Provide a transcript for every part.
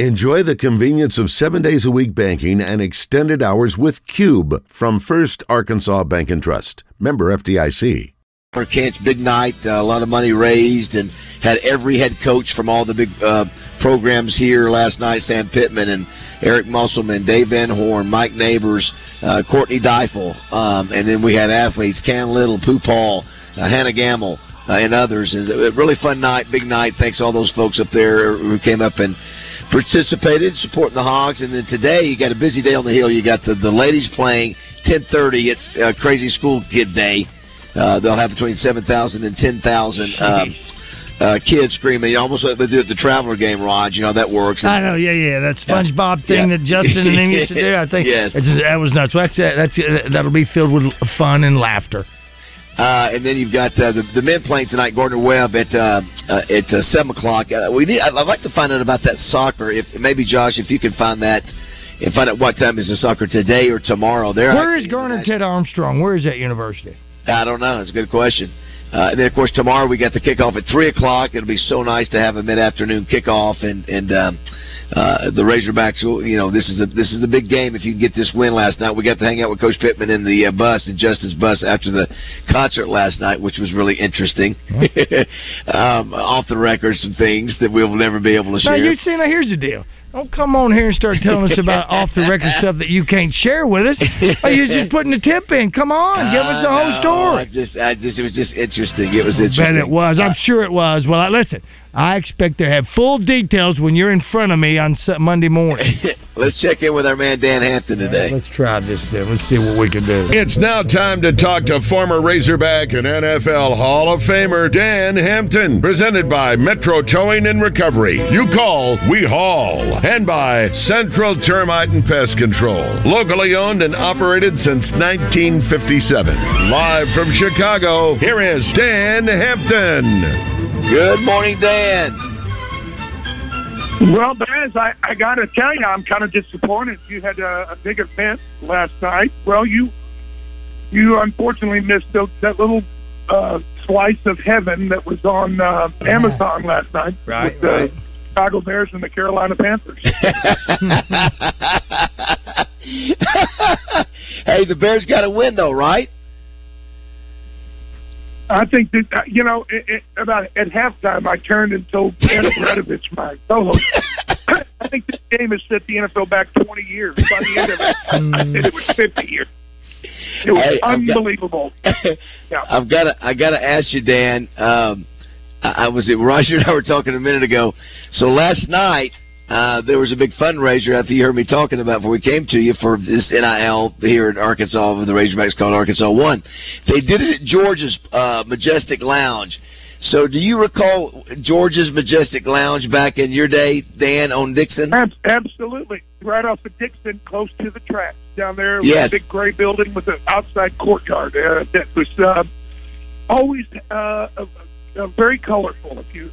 Enjoy the convenience of seven days a week banking and extended hours with Cube from First Arkansas Bank and Trust. Member FDIC. For Kent's big night, uh, a lot of money raised, and had every head coach from all the big uh, programs here last night: Sam Pittman and Eric Musselman, Dave Van Horn, Mike Neighbors, uh, Courtney Deifel, um, and then we had athletes: Cam Little, Pooh Paul, uh, Hannah Gamble, uh, and others. And a really fun night, big night. Thanks to all those folks up there who came up and participated, supporting the Hogs. And then today, you got a busy day on the hill. You got the, the ladies playing 10:30. It's uh, Crazy School Kid Day. Uh, they'll have between 7,000 and 10,000 uh, uh, kids screaming. Almost like they do at the Traveler game, Rod. You know that works. I know, yeah, yeah. That SpongeBob thing Yeah. that Justin and them used to do. I think Yes. it's- that was nuts. Well, That's, that's that'll be filled with fun and laughter. Uh, and then you've got uh, the, the men playing tonight, Gardner Webb at uh, uh, at uh, seven o'clock. Uh, we need. I'd, I'd like to find out about that soccer. If maybe Josh, if you can find that, and find out what time is the soccer today or tomorrow. There, Where is Garner Ted Armstrong? Where is that university? I don't know. It's a good question. Uh, and then, of course, tomorrow we got the kickoff at three o'clock. It'll be so nice to have a mid-afternoon kickoff, and and um, uh, the Razorbacks. You know, this is a this is a big game. If you can get this win last night, we got to hang out with Coach Pittman in the uh, bus in Justin's bus after the concert last night, which was really interesting. um, off the record, some things that we'll never be able to Now share. you see, now here's the deal. Don't come on here and start telling us about off the record stuff that you can't share with us. Oh, you're just putting the tip in. Come on, give us the whole no, story. I just, I just, it was just interesting. It was interesting. Bet it was. I'm sure it was. Well, I, listen, I expect to have full details when you're in front of me on Monday morning. Let's check in with our man Dan Hampton today. Let's try this then. Let's see what we can do. It's now time to talk to former Razorback and NFL Hall of Famer Dan Hampton. Presented by Metro Towing and Recovery. You call, we haul. And by Central Termite and Pest Control. Locally owned and operated since 1957. Live from Chicago, here is Dan Hampton. Good morning, Dan. Well, Baz, I, I got to tell you, I'm kind of disappointed. You had a, a big event last night. Well, you you unfortunately missed the, that little uh, slice of heaven that was on uh, Amazon last night Right, with the right. Chicago Bears and the Carolina Panthers. hey, the Bears got to win, though, right? I think that uh, you know it, it, about at halftime, I turned and told Anna Bredovich, my co-host, I think this game has set the NFL back 20 years. By the end of it, I said it was 50 years. It was Hey, I've got- unbelievable. I've got to, I got to ask you, Dan. Um, I, I was Roger and I were talking a minute ago. So last night uh, there was a big fundraiser after you heard me talking about before we came to you for this NIL here in Arkansas with the Razorbacks called Arkansas One. They did it at George's uh, Majestic Lounge. So do you recall George's Majestic Lounge back in your day, Dan, on Dixon? Absolutely, right off of Dixon, close to the tracks down there. Yes. a big gray building with an outside courtyard uh, that was uh, always uh, uh, uh, very colorful. If you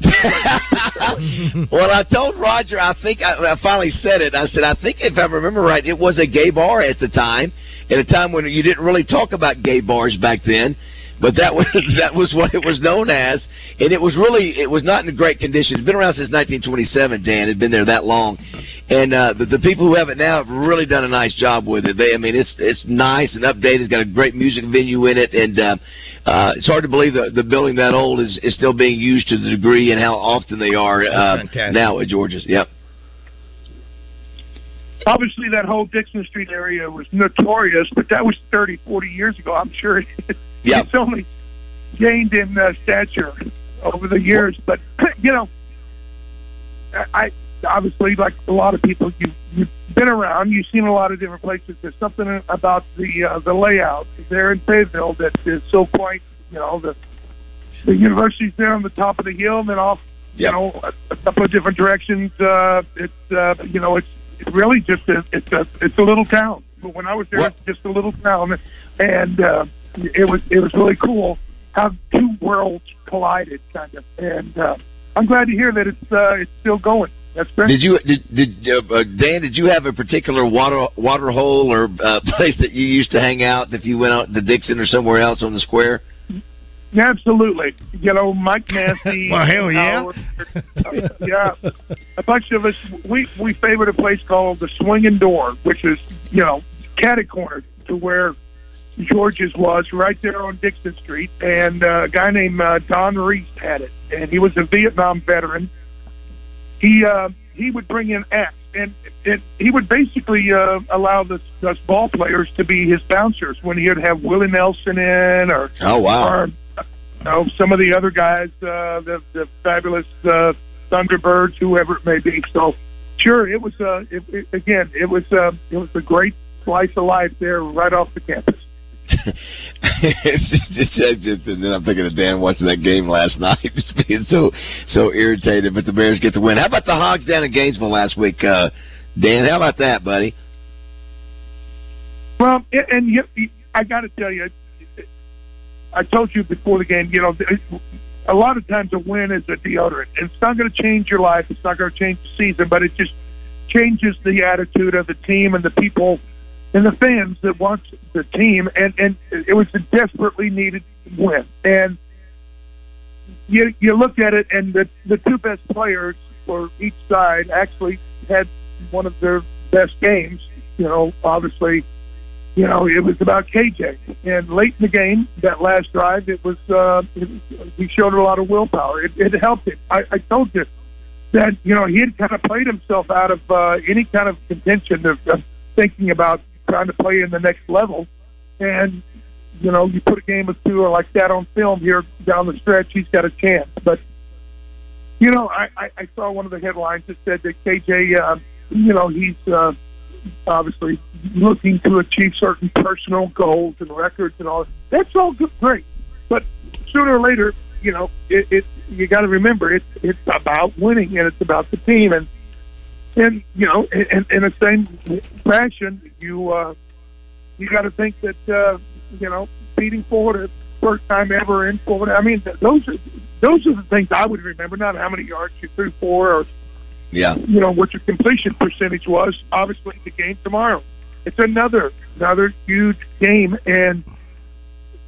well, I told Roger. I think I, I finally said it. I said I think if I remember right, it was a gay bar at the time, at a time when you didn't really talk about gay bars back then. But that was that was what it was known as, and it was really it was not in great condition. It's been around since 1927. Dan had been there that long, and uh, the, the people who have it now have really done a nice job with it. They, I mean, it's it's nice and updated. It's got a great music venue in it, and uh, uh, it's hard to believe that the building that old is, is still being used to the degree and how often they are uh, now at George's. Yep. obviously that whole Dixon Street area was notorious, but that was 30, 40 years ago. I'm sure it, Yeah. it's only gained in uh, stature over the years. But you know, I, I obviously like a lot of people, you you've been around, you've seen a lot of different places. There's something about the uh, the layout there in Fayetteville that is so quaint. You know, the the university's there on the top of the hill, and then off you Yep. know a, a couple of different directions. Uh, it's uh, you know it's really just a it's a it's a little town. But when I was there, What? it's just a little town, and uh, it was it was really cool how two worlds collided, kind of. And uh, I'm glad to hear that it's uh, it's still going. That's great. Did you did, did uh, uh, Dan? Did you have a particular water water hole or uh, place that you used to hang out if you went out to Dixon or somewhere else on the square? Absolutely. You know, Mike Massey. well, hell yeah. Howard, uh, yeah. A bunch of us, we, we favored a place called the Swinging Door, which is, you know, catty corner to where George's was right there on Dixon Street. And uh, a guy named uh, Don Reese had it. And he was a Vietnam veteran. He, uh, he would bring in acts. And it, he would basically uh, allow the, us ball players to be his bouncers when he'd have Willie Nelson in or Oh wow. or you know, some of the other guys, uh, the the fabulous uh, Thunderbirds, whoever it may be. So, sure, it was uh, it, it, again, it was uh, it was a great slice of life there, right off the campus. And then I'm thinking of Dan watching that game last night, just being so so irritated. But the Bears get the win. How about the Hogs down in Gainesville last week, uh, Dan? How about that, buddy? Well, and, and you, I got to tell you, I told you before the game, you know, a lot of times a win is a deodorant. It's not going to change your life. It's not going to change the season, but it just changes the attitude of the team and the people and the fans that want the team. And and it was a desperately needed win. And you you look at it, and the the two best players for each side actually had one of their best games. You know, obviously you know, it was about KJ. And late in the game, that last drive, it was uh, he showed a lot of willpower. It, it helped him. I, I told you that you know he had kind of played himself out of uh, any kind of contention of, of thinking about trying to play in the next level. And you know, you put a game or two like that on film here down the stretch, he's got a chance. But you know, I, I, I saw one of the headlines that said that KJ, uh, you know, he's uh, obviously looking to achieve certain personal goals and records and all. That's all good, great, but sooner or later, you know, it, it you got to remember it's it's about winning and it's about the team and and you know, in, in the same fashion, you uh, you got to think that uh, you know beating Florida first time ever in Florida. I mean, those are those are the things I would remember, not how many yards you threw for or Yeah. you know what your completion percentage was. Obviously, the game tomorrow. It's another another huge game, and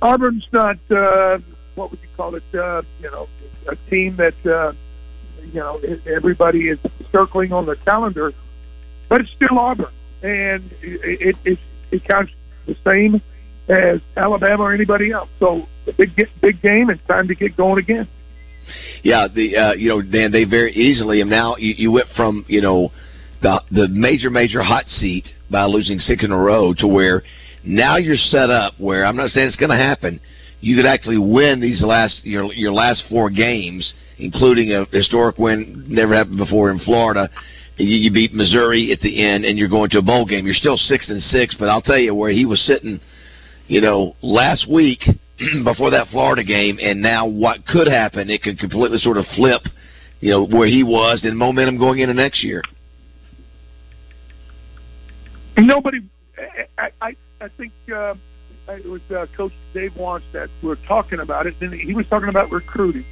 Auburn's not uh, what would you call it? Uh, you know, a team that uh, you know everybody is circling on the calendar, but it's still Auburn, and it it, it, counts the same as Alabama or anybody else. So big big game, and time to get going again. Yeah, the uh, you know Dan, they very easily and now you, you went from you know the the major major hot seat by losing six in a row to where now you're set up where I'm not saying it's going to happen. You could actually win these last your your last four games, including a historic win never happened before in Florida. You, you beat Missouri at the end, and you're going to a bowl game. You're still six and six, but I'll tell you where he was sitting, you know, last week before that Florida game, and now what could happen? It could completely sort of flip, you know, where he was and momentum going into next year. Nobody, I, I, I think uh, it was uh, Coach Dave Wants that we were talking about it, and he was talking about recruiting.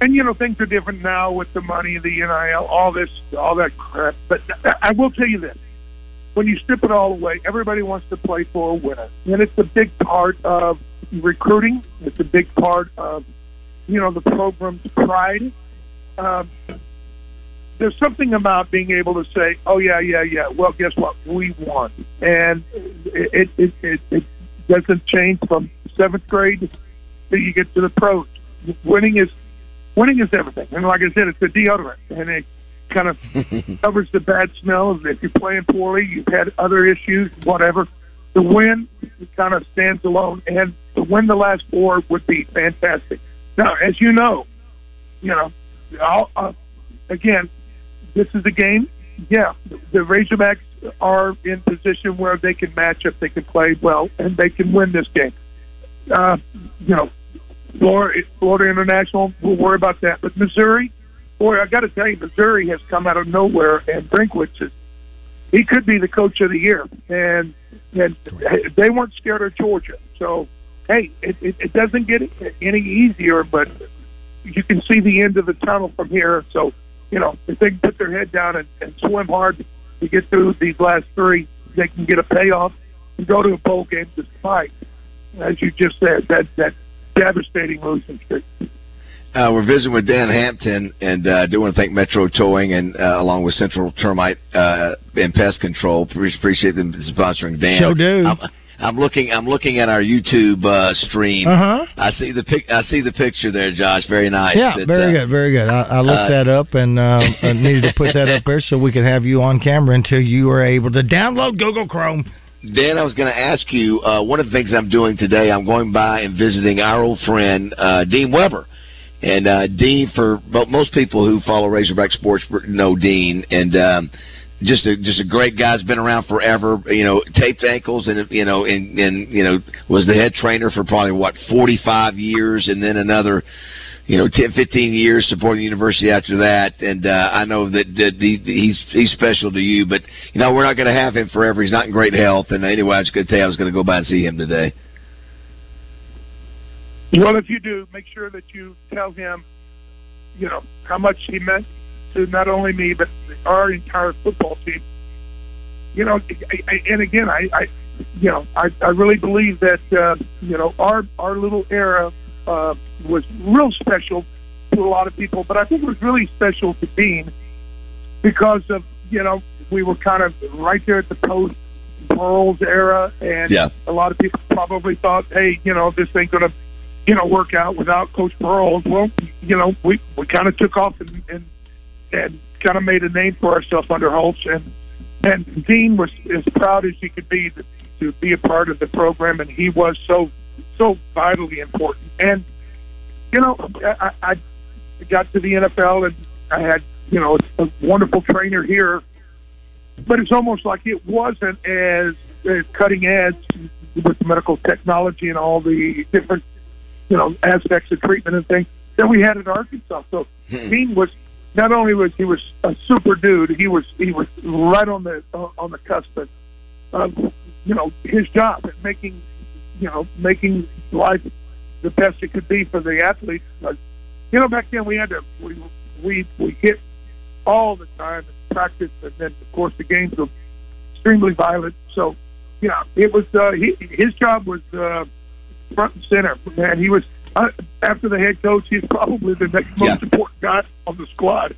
And you know things are different now with the money, the NIL, all this, all that crap. But I will tell you this: when you strip it all away, everybody wants to play for a winner, and it's a big part of recruiting. It's a big part of you know the program's pride. Um, there's something about being able to say, "Oh yeah, yeah, yeah." Well, guess what? We won, and it it it, it doesn't change from seventh grade till you get to the pros. Winning is winning is everything, and like I said, it's a deodorant, and it kind of covers the bad smell. If you're playing poorly, you've had other issues, whatever. The win kind of stands alone, and to win the last four would be fantastic. Now, as you know, you know, I'll, uh, again, this is a game. Yeah, the Razorbacks are in position where they can match up, they can play well, and they can win this game. Uh, you know, Florida, Florida International, we'll worry about that. But Missouri, boy, I got to tell you, Missouri has come out of nowhere, and Drinkwitz is he could be the coach of the year, and and they weren't scared of Georgia. So, hey, it, it, it doesn't get any easier, but you can see the end of the tunnel from here. So, you know, if they can put their head down and, and swim hard to get through these last three, they can get a payoff and go to a bowl game despite, as you just said, that that devastating losing streak. Uh, we're visiting with Dan Hampton, and uh, I do want to thank Metro Towing and uh, along with Central Termite uh, and Pest Control. Appreciate them sponsoring Dan. So do. I'm, I'm looking. I'm looking at our YouTube uh, stream. Uh-huh. I see the pic. I see the picture there, Josh. Very nice. Yeah, That, very uh, good, very good. I, I looked uh, that up and uh, I needed to put that up there so we could have you on camera until you were able to download Google Chrome. Dan, I was going to ask you. Uh, one of the things I'm doing today, I'm going by and visiting our old friend uh, Dean Weber. And uh, Dean, for most people who follow Razorback sports know Dean, and um, just a just a great guy. Has been around forever. You know, taped ankles, and you know, and, and you know, was the head trainer for probably what 45 years, and then another you know, 10, 15 years supporting the university after that. And uh, I know that, that he, he's he's special to you, but you know, we're not going to have him forever. He's not in great health. And anyway, I was going to tell you I was going to go by and see him today. Well, if you do, make sure that you tell him, you know, how much he meant to not only me but our entire football team. You know, I, I, and again, I, I, you know, I, I really believe that uh, you know our our little era uh, was real special to a lot of people, but I think it was really special to Dean because of you know we were kind of right there at the post Broyles era, and Yeah. a lot of people probably thought, hey, you know, this ain't gonna you know work out without Coach Broyles. Well, you know, we we kind of took off and and, and kind of made a name for ourselves under Holtz, and and Dean was as proud as he could be to, to be a part of the program, and he was so so vitally important. And you know, I, I got to the NFL and I had you know a wonderful trainer here, but it's almost like it wasn't as, as cutting edge with medical technology and all the different you know aspects of treatment and things that we had in Arkansas. So Hmm. Dean was not only was he was a super dude, he was he was right on the on the cusp of, of you know his job and making you know making life the best it could be for the athletes. But, you know, back then we had to we we we hit all the time in practice, and then of course the games were extremely violent. So yeah, it was uh, he, his job was uh, front and center. Man, he was uh, after the head coach. He's probably the next most Yeah. important guy on the squad.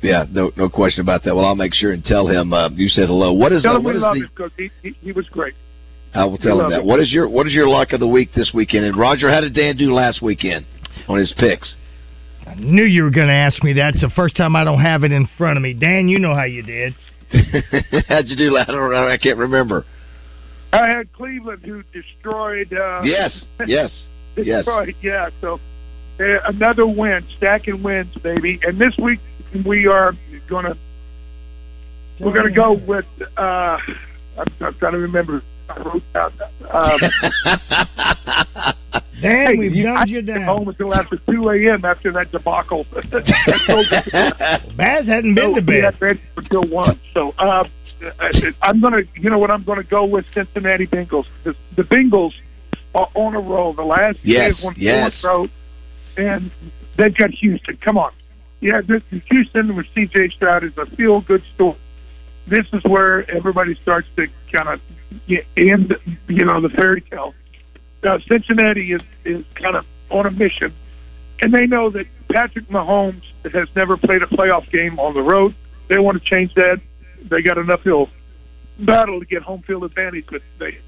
Yeah, no no question about that. Well, I'll make sure and tell him uh, you said hello. What is Tell uh, him what we is love the? him because he, he he was great. I will tell him that. him. What is your what is your luck of the week this weekend? And Roger, how did Dan do last weekend on his picks? I knew you were going to ask me that. It's the first time I don't have it in front of me. Dan, you know how you did. How'd you do? I don't know. I can't remember. I had Cleveland who destroyed. Uh, Yes, yes, yes. destroyed. Yeah. So uh, another win, stacking wins, baby. And this week we are gonna we're gonna go with. Uh, I'm, I'm trying to remember. I wrote down. Um, Dan, Hey, we've you- dumbed you didn't home until after 2 a.m. after that debacle. Baz hadn't been to So we bed. ready until 1. So uh, I'm going to, you know what, I'm going to go with Cincinnati Bengals. The, the Bengals are on a roll. The last Yes, four yes. in and they've got Houston. Come on. Yeah, this, Houston with C.J. Stroud is a feel-good story. This is where everybody starts to kind of end, you know, the fairy tale. Now, Cincinnati is is kind of on a mission, and they know that Patrick Mahomes has never played a playoff game on the road. They want to change that. They got an uphill battle to get home field advantage, but they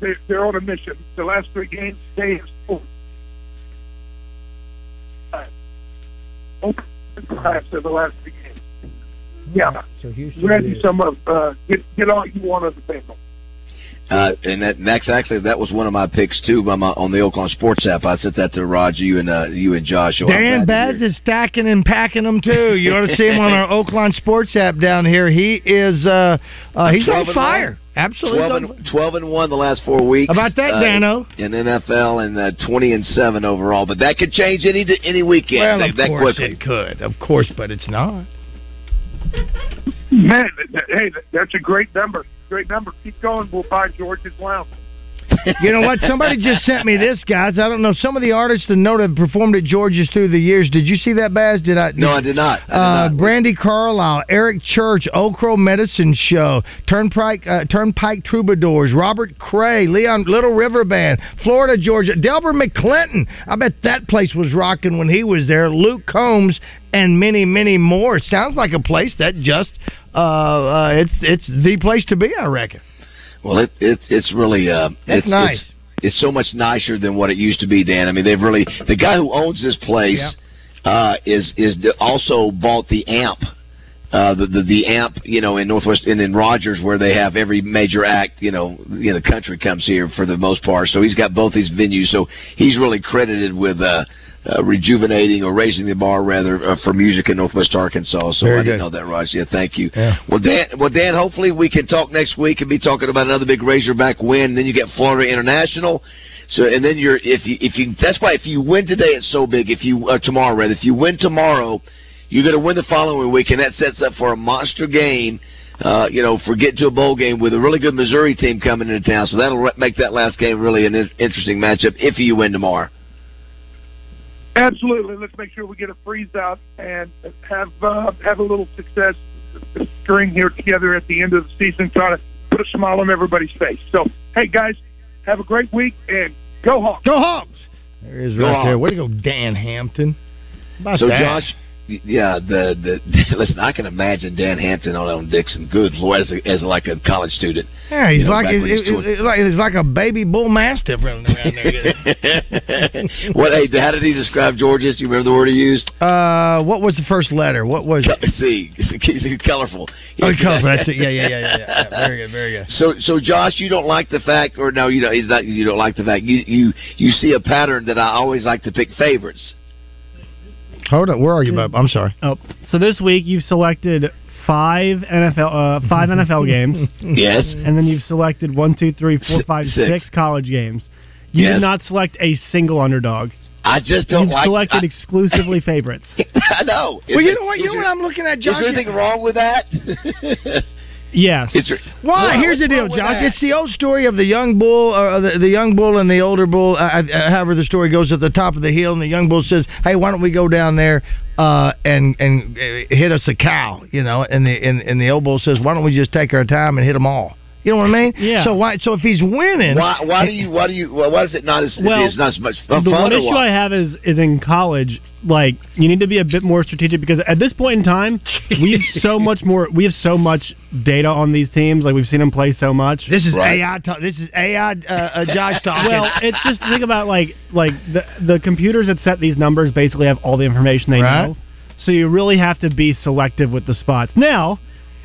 they they're on a mission. The last three games, they have scored. Open drives of the last three games. Yeah, So Houston ready some of uh, get get all you want of the Bengals. Uh, and that, that's actually that was one of my picks too on, my, on the Oaklawn Sports app. I sent that to Roger, you and uh, you and Joshua. I'm Dan glad Baz is stacking and packing them too. You ought to see him on our Oaklawn Sports app down here. He is uh, uh he's on and fire. Absolutely. 12 and, 12 and 1 the last four weeks. How about that, uh, Dano? In NFL and uh, 20 and 7 overall. But that could change any any weekend. Well, that, of that course quickly. it could, of course, but it's not. Man, th- th- hey, that's a great number. Great number. Keep going. We'll buy George's Lounge. You know what? Somebody just sent me this, guys. I don't know. Some of the artists that know have performed at George's through the years. Did you see that, Baz? Did I? No, I did not. I did uh, not. Brandi Carlile, Eric Church, Crow Medicine Show, Turnpike uh, Turnpike Troubadours, Robert Cray, Leon Little River Band, Florida Georgia, Delbert McClinton. I bet that place was rocking when he was there. Luke Combs and many, many more. Sounds like a place that just uh, uh, it's it's the place to be. I reckon. Well, it, it's it's really uh, That's it's, nice. It's, it's so much nicer than what it used to be, Dan. I mean, they've really the guy who owns this place uh, is is also bought the amp. Uh, the, the the amp, you know, in Northwest and in Rogers, where they have every major act, you know, you know, the country comes here for the most part. So he's got both these venues. So he's really credited with uh, uh, rejuvenating or raising the bar rather uh, for music in Northwest Arkansas. So Very I didn't good. know that, Raj. Yeah, thank you. Yeah. Well, Dan, well, Dan, hopefully we can talk next week and be talking about another big Razorback win. Then you get Florida International. So, and then you're if you if you that's why if you win today, it's so big. If you uh, tomorrow, rather, if you win tomorrow, you're going to win the following week, and that sets up for a monster game. Uh, you know, for getting to a bowl game with a really good Missouri team coming into town. So that'll re- make that last game really an in- interesting matchup if you win tomorrow. Absolutely. Let's make sure we get a freeze out and have uh, have a little success string here together at the end of the season, try to put a smile on everybody's face. So, hey guys, have a great week and go Hawks. Go Hawks! There he is Go right there. Hawks. Way to go, Dan Hampton. How About So, that? Josh, y- yeah, the the listen, I can imagine Dan Hampton on, on Dixon. Good lord, as, a, as like a college student. Yeah, he's You know, like back he's, he's he's, doing- he's like he's like a baby bull mastiff running around there. what? Hey, how did he describe Georges? Do you remember the word he used? uh, what was the first letter? What was it? See, he's colorful. Oh, colorful. That's it. Yeah, yeah, yeah, yeah, yeah. yeah. Very good, very good. So, so Josh, you don't like the fact, or no, you don't. He's not. You don't like the fact. You, you, you see a pattern that I always like to pick favorites. Hold on, where are you, bub? I'm sorry. Oh, so this week you've selected five NFL uh, five NFL games, Yes. and then you've selected one, two, three, four, Six- five, six. six college games. You Yes. did not select a single underdog. I just don't You've like. selected I, exclusively favorites. I know. Is Well, you it- know what? is You know what I'm looking at, Is Josh. there anything wrong with that? Yes. There- Why? Why? Here's the deal, Josh. It's the old story of the young bull, or the, the young bull and the older bull. Uh, uh, however, the story goes at the top of the hill, and the young bull says, "Hey, why don't we go down there uh, and and uh, hit us a cow?" You know, and the and, and the old bull says, "Why don't we just take our time and hit them all?" You know what I mean? Yeah. So why? So if he's winning, why? Why do you? Why do you? Why is it not as? Well, it's not as much fun. the one issue what? I have is is in college. Like you need to be a bit more strategic because at this point in time, we have so much more. We have so much data on these teams. Like we've seen them play so much. this is Right. AI. Talk, this is AI. Uh, uh, Josh talking. well, it's just think about like like the the computers that set these numbers basically have all the information they Right. know. So you really have to be selective with the spots. Now,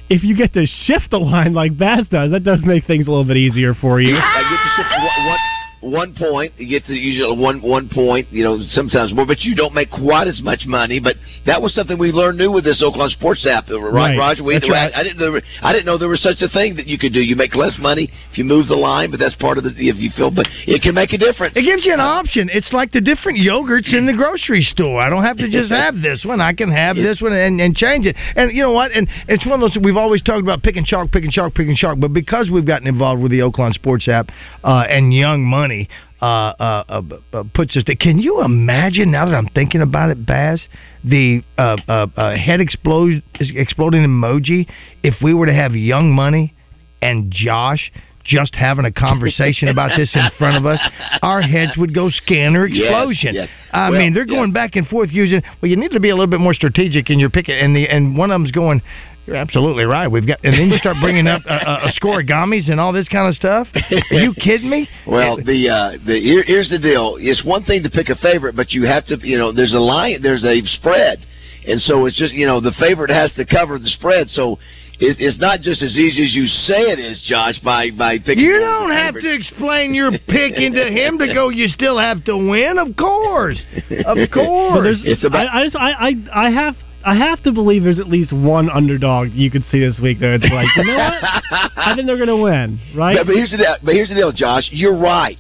if you get to shift the line like Baz does, that does make things a little bit easier for you. I get to shift one, one, one point. You get to usually one one point. You know, sometimes more, but you don't make quite as much money. But that was something we learned new with this Oaklawn Sports app, right, Right. Roger? We, That's right. I, I didn't know. I didn't know there was such a thing that you could do. You make less money if you move the line, but that's part of the if you feel. But it can make a difference. It gives you an option. It's like the different yogurts in the grocery store. I don't have to just have this one. I can have this one and, and change it. And you know what? And it's one of those we've always talked about picking chalk, picking chalk, picking chalk. But because we've gotten involved with the Oaklawn Sports app uh, and Young Money uh, uh, uh, uh, puts us to. Can you imagine now that I'm thinking about it, Baz? The uh, uh, uh, head explode, exploding emoji. If we were to have Young Money and Josh just having a conversation about this in front of us, our heads would go scanner Yes, explosion. yes. I Well, mean, they're going yes. back and forth using. Well, you need to be a little bit more strategic in your pick, and the and one of them's going. You're absolutely right. We've got, and then you start bringing up a, a, a scorigamis and all this kind of stuff. Are you kidding me? Well, the uh, the here, here's the deal. It's one thing to pick a favorite, but you have to, you know, there's a line, there's a spread, and so it's just, you know, the favorite has to cover the spread. So it, it's not just as easy as you say it is, Josh. By by picking. You don't the have to explain your picking to him to go. You still have to win, of course, of But course. there's, It's about- I, I just I, I I have I have to believe there's at least one underdog you could see this week that it's like you know what I think they're gonna win right. But, but here's the deal. But here's the deal, Josh. You're right.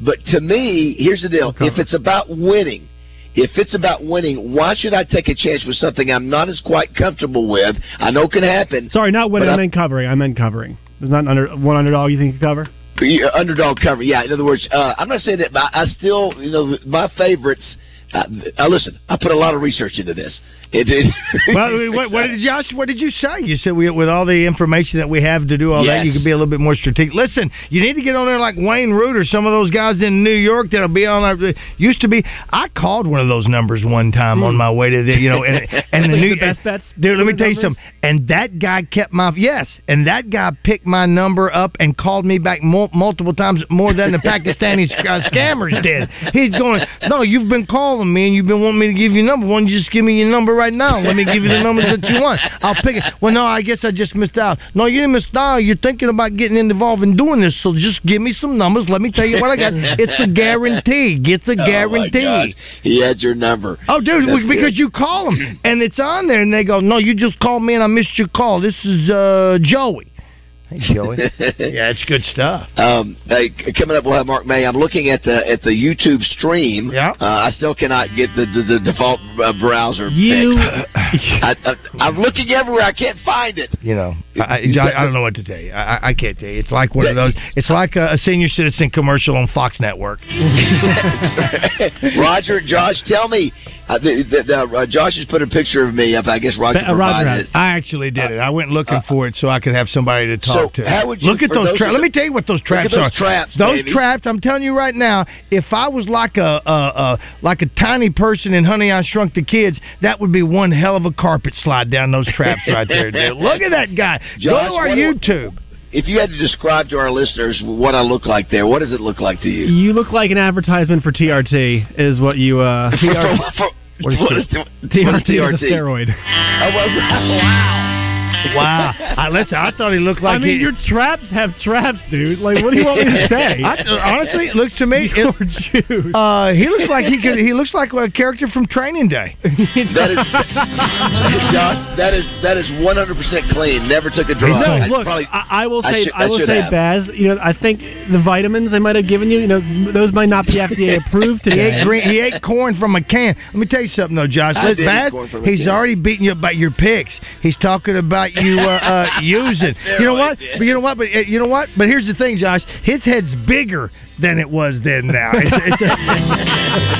But to me, here's the deal. If it's about winning, if it's about winning, why should I take a chance with something I'm not as quite comfortable with? I know can happen. Sorry, not winning. I meant covering. I meant covering. There's not an under one underdog you think you cover. underdog cover. Yeah, in other words, uh, I'm not saying that, but I still, you know, my favorites. Uh, uh, listen, I put a lot of research into this. It, it, well, what, what, did Josh? What did you say? You said we, with all the information that we have to do all yes. that, you could be a little bit more strategic. Listen, you need to get on there like Wayne Root or some of those guys in New York that'll be on. Our, used to be. I called one of those numbers one time on hmm. my way to the, you know, and, and the new the best bets. Dude, let me tell you something. And that guy kept my yes, and that guy picked my number up and called me back mo- multiple times more than the Pakistani uh, scammers did. He's going, no, you've been calling me and you've been wanting me to give you number. Why don't you just give me your number? Right now. Let me give you the numbers that you want. I'll pick it. Well, no, I guess I just missed out. No, you didn't miss out. You're thinking about getting involved in doing this, so just give me some numbers. Let me tell you what I got. It's a guarantee. It's a guarantee. Oh he had your number. Oh, dude, That's because good. you call them and it's on there, and they go, "No, you just called me and I missed your call. This is uh, Joey." Hey, Joey. yeah, it's good stuff. Um, hey, coming up, we'll have Mark May. I'm looking at the at the YouTube stream. Yeah. Uh, I still cannot get the the, the default uh, browser. You. I, am looking everywhere. I can't find it. You know, I, I, I, don't know what to tell you. I, I can't tell you. It's like one of those. It's like a, a senior citizen commercial on Fox Network. Roger, Josh, tell me. Uh, the, the, the, uh, Josh has put a picture of me up. I guess Roger uh, provided it. I actually did it. I went looking uh, for it so I could have somebody to talk so to. How would you, look at those, those traps. Let me tell you what those traps those are. Traps, those baby. traps. I'm telling you right now. If I was like a, a, a like a tiny person in Honey I Shrunk the Kids, that would be one hell of a carpet slide down those traps right there. Dude. Look at that guy. Josh, Go to our YouTube. if you had to describe to our listeners what I look like there, what does it look like to you? You look like an advertisement for TRT, is what you. Uh, TRT. for, what is, what is, TRT, what is TRT? Is a steroid. Oh, well, wow. Wow! I, listen, I thought he looked like. I mean, he, your traps have traps, dude. Like, what do you want me to say? I, honestly, it looks to me. Your it, uh, he looks like he could. He looks like a character from Training Day. that is, Josh. That is that is one hundred percent clean. Never took a drug. No, I look, probably, I, I, will say, I, should, I will say, have. Baz. You know, I think the vitamins they might have given you, you know, those might not be FDA approved he ate green, He ate corn from a can. Let me tell you something, though, Josh. I did eat Baz, corn from a he's can. already beating you about your picks. He's talking about you uh, uh, using. You know what? But you know what? But uh, you know what? But here's the thing, Josh. His head's bigger than it was then. Now. It's, it's a,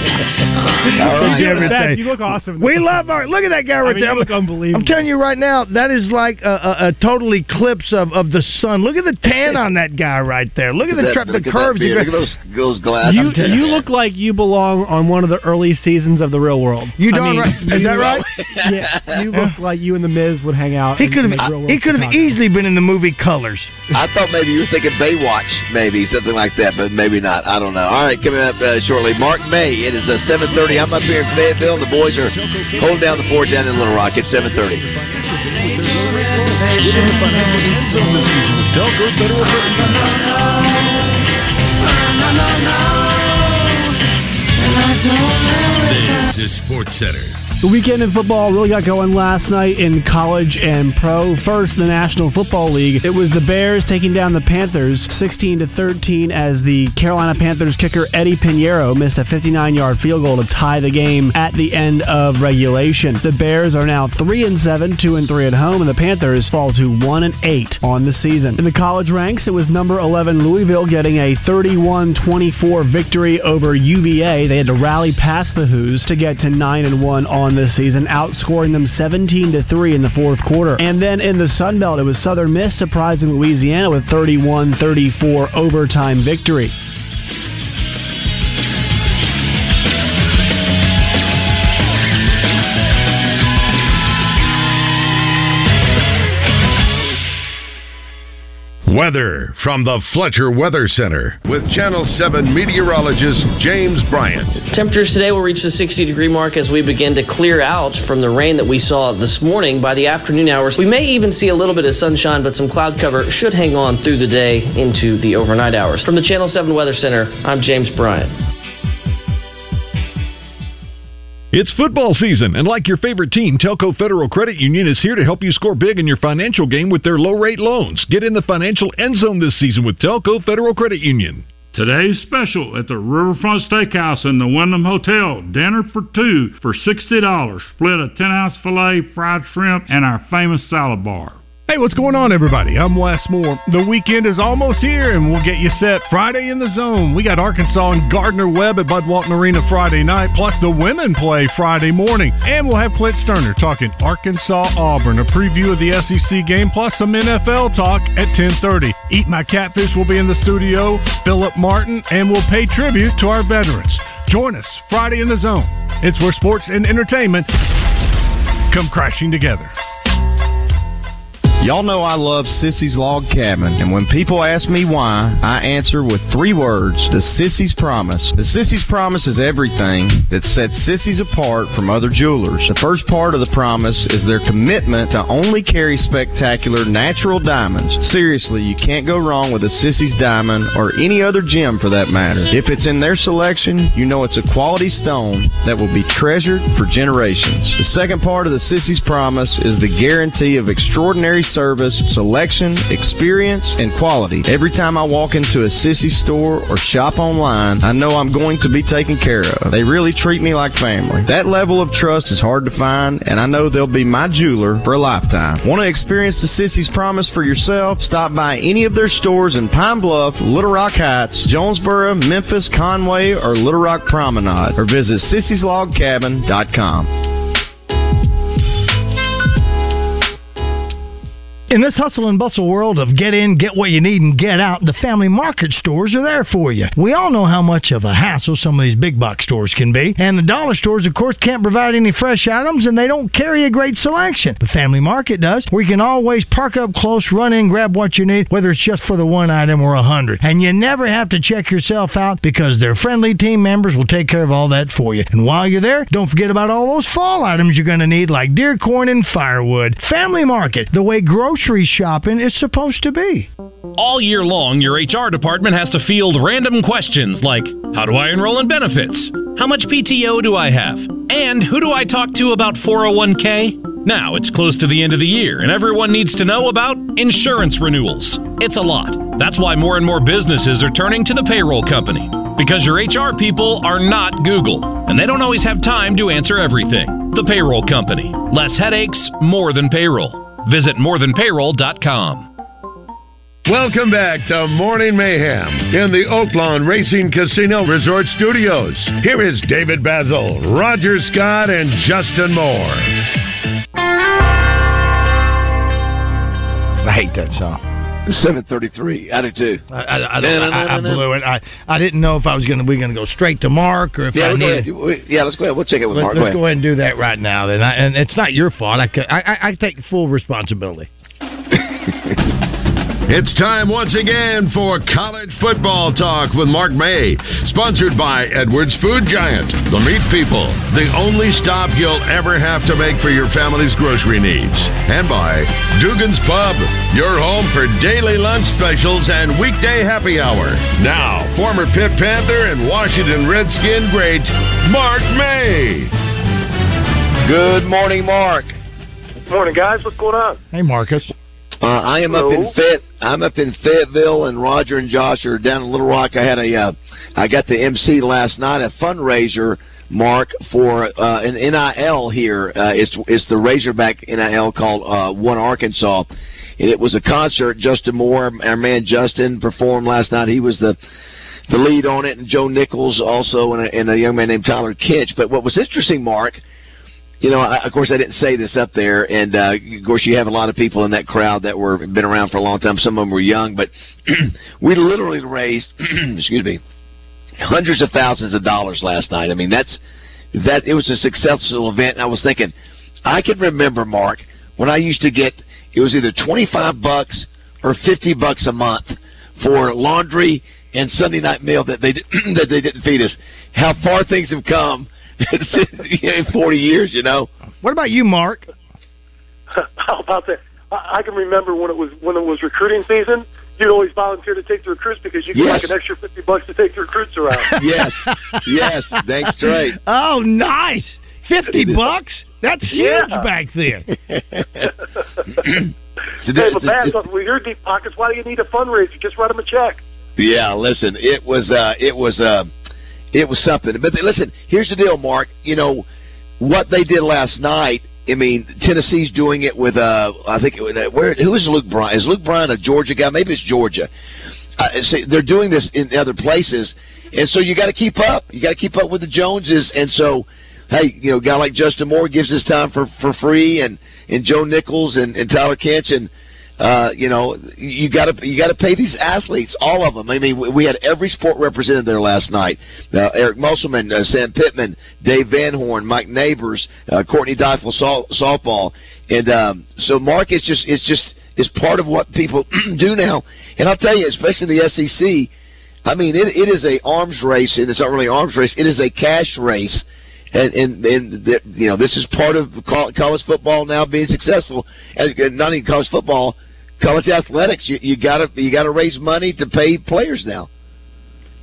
All right. He's everything. You look awesome. We love our. Look at that guy right I mean, there. you look unbelievable. I'm telling you right now, that is like a, a, a total eclipse of, of the sun. Look at the tan on that guy right there. Look at the That- tra- the look curves. beard. Look at those those glasses. You, you look like you belong on one of the early seasons of the Real World. You I darn mean, right. Is that right? Yeah, you look like you and the Miz would hang out. He could have. the Real World He could have easily been in the movie Colors. I thought maybe you were thinking Baywatch, maybe something like that, but maybe not. I don't know. All right, coming up uh, shortly, Mark May. It is uh, 7:30. I'm up here in Fayetteville. The boys are holding down the fort down in Little Rock. It's 7:30. This is Sports Center. The weekend in football really got going last night in college and pro. First, the National Football League, it was the Bears taking down the Panthers 16 to 13 as the Carolina Panthers kicker Eddy Pineiro missed a 59-yard field goal to tie the game at the end of regulation. The Bears are now 3 and 7, 2 and 3 at home, and the Panthers fall to 1 and 8 on the season. In the college ranks, it was number 11 Louisville getting a 31-24 victory over UVA. They had to rally past the Hoos to get to 9 and 1 on this season, outscoring them 17 to 3 in the fourth quarter. And then in the Sun Belt, it was Southern Miss surprising Louisiana with 31-34 overtime victory. Weather from the Fletcher Weather Center with Channel 7 meteorologist James Bryant. Temperatures today will reach the 60 degree mark as we begin to clear out from the rain that we saw this morning. By the afternoon hours, we may even see a little bit of sunshine, but some cloud cover should hang on through the day into the overnight hours. From the Channel 7 Weather Center, I'm James Bryant. It's football season, and like your favorite team, Telco Federal Credit Union is here to help you score big in your financial game with their low rate loans. Get in the financial end zone this season with Telco Federal Credit Union. Today's special at the Riverfront Steakhouse in the Wyndham Hotel. Dinner for two for $60. Split a 10 ounce filet, fried shrimp, and our famous salad bar. Hey, what's going on, everybody? I'm Wes Moore. The weekend is almost here, and we'll get you set Friday in the zone. We got Arkansas and Gardner Webb at Bud Walton Arena Friday night, plus the women play Friday morning. And we'll have Clint Stoerner talking Arkansas Auburn, a preview of the SEC game, plus some NFL talk at 10:30. Eat My Catfish will be in the studio, Philip Martin, and we'll pay tribute to our veterans. Join us Friday in the zone. It's where sports and entertainment come crashing together. Y'all know I love Sissy's Log Cabin, and when people ask me why, I answer with three words the Sissy's Promise. The Sissy's Promise is everything that sets Sissy's apart from other jewelers. The first part of the promise is their commitment to only carry spectacular natural diamonds. Seriously, you can't go wrong with a Sissy's diamond or any other gem for that matter. If it's in their selection, you know it's a quality stone that will be treasured for generations. The second part of the Sissy's Promise is the guarantee of extraordinary service, selection, experience, and quality. Every time I walk into a Sissy store or shop online, I know I'm going to be taken care of. They really treat me like family. That level of trust is hard to find, and I know they'll be my jeweler for a lifetime. Want to experience the Sissy's Promise for yourself? Stop by any of their stores in Pine Bluff, Little Rock Heights, Jonesboro, Memphis, Conway, or Little Rock Promenade, or visit sissyslogcabin.com. In this hustle and bustle world of get in, get what you need, and get out, the family market stores are there for you. We all know how much of a hassle some of these big box stores can be, and the dollar stores, of course, can't provide any fresh items and they don't carry a great selection. The family market does, you can always park up close, run in, grab what you need, whether it's just for the one item or a hundred. And you never have to check yourself out because their friendly team members will take care of all that for you. And while you're there, don't forget about all those fall items you're going to need, like deer corn and firewood. Family market, the way grocery shopping is supposed to be. All year long, your HR department has to field random questions like How do I enroll in benefits? How much PTO do I have? And who do I talk to about 401k? Now, it's close to the end of the year, and everyone needs to know about insurance renewals. It's a lot. That's why more and more businesses are turning to the payroll company. Because your HR people are not Google, and they don't always have time to answer everything. The payroll company. Less headaches, more than payroll. Visit morethanpayroll.com. Welcome back to Morning Mayhem in the Oaklawn Racing Casino Resort Studios. Here is David Bazzel, Roger Scott, and Justin Moore. I hate that song. Seven thirty-three. I do too. I, I, I, don't, I, I blew it. I, I didn't know if I was going to we going to go straight to Mark or if yeah, I needed. ahead. We- Yeah, let's go ahead. We'll check it with Let, Mark. us Go go ahead and do that right now. Then, and it's not your fault. I, I, I take full responsibility. It's time once again for College Football Talk with Mark May, sponsored by Edwards Food Giant, the meat people, the only stop you'll ever have to make for your family's grocery needs, and by Dugan's Pub, your home for daily lunch specials and weekday happy hour. Now, former Pitt Panther and Washington Redskin great Mark May. Good morning, Mark. Good Morning, guys. What's going on? Hey, Marcus. Uh, I am up in Fayette. I'm up in Fayetteville, and Roger and Josh are down in Little Rock. I had a, uh, I got the MC last night, a fundraiser, Mark, for uh, an NIL here. Uh, it's it's the Razorback NIL called uh, One Arkansas, and it was a concert. Justin Moore, our man Justin, performed last night. He was the the lead on it, and Joe Nichols also, and a, and a young man named Tyler Kitch. But what was interesting, Mark, you know, I, of course, I didn't say this up there, and uh, of course, you have a lot of people in that crowd that were been around for a long time. Some of them were young, but we literally raised, excuse me, hundreds of thousands of dollars last night. I mean, that's that. It was a successful event. And I was thinking, I can remember, Mark, when I used to get it was either twenty five bucks or fifty bucks a month for laundry and Sunday night meal that they that they didn't feed us. How far things have come in forty years, you know. What about you, Mark? How about that? I, I can remember when it was when it was recruiting season. You'd always volunteer to take the recruits because you get Yes. like an extra fifty bucks to take the recruits around. yes, yes, thanks, straight. Oh, nice. Fifty bucks? That's huge Yeah. back then. So hey, that- but Baz, with your deep pockets, why do you need a fundraiser? Just write them a check. Yeah, listen, it was uh it was uh it was something. But they, listen, here's the deal, Mark. You know what they did last night I mean, Tennessee's doing it with uh, I think it, where who is Luke Bryan? Is Luke Bryan a Georgia guy? Maybe it's Georgia. Uh, see, they're doing this in other places, and so you got to keep up. You got to keep up with the Joneses, and so hey, you know, a guy like Justin Moore gives his time for for free, and and Joe Nichols and, and Tyler Kinch and uh, you know, you got to you got to pay these athletes, all of them. I mean, we had every sport represented there last night. Uh, Eric Musselman, uh, Sam Pittman, Dave Van Horn, Mike Neighbors, uh, Courtney Deifel, softball, and um, so Mark is just it's just is part of what people do now. And I'll tell you, especially in the SEC, I mean, it, it is a arms race, and it's not really an arms race. It is a cash race and and, and you know this is part of college football now being successful, and not even college football, college athletics. You, you gotta you gotta raise money to pay players now.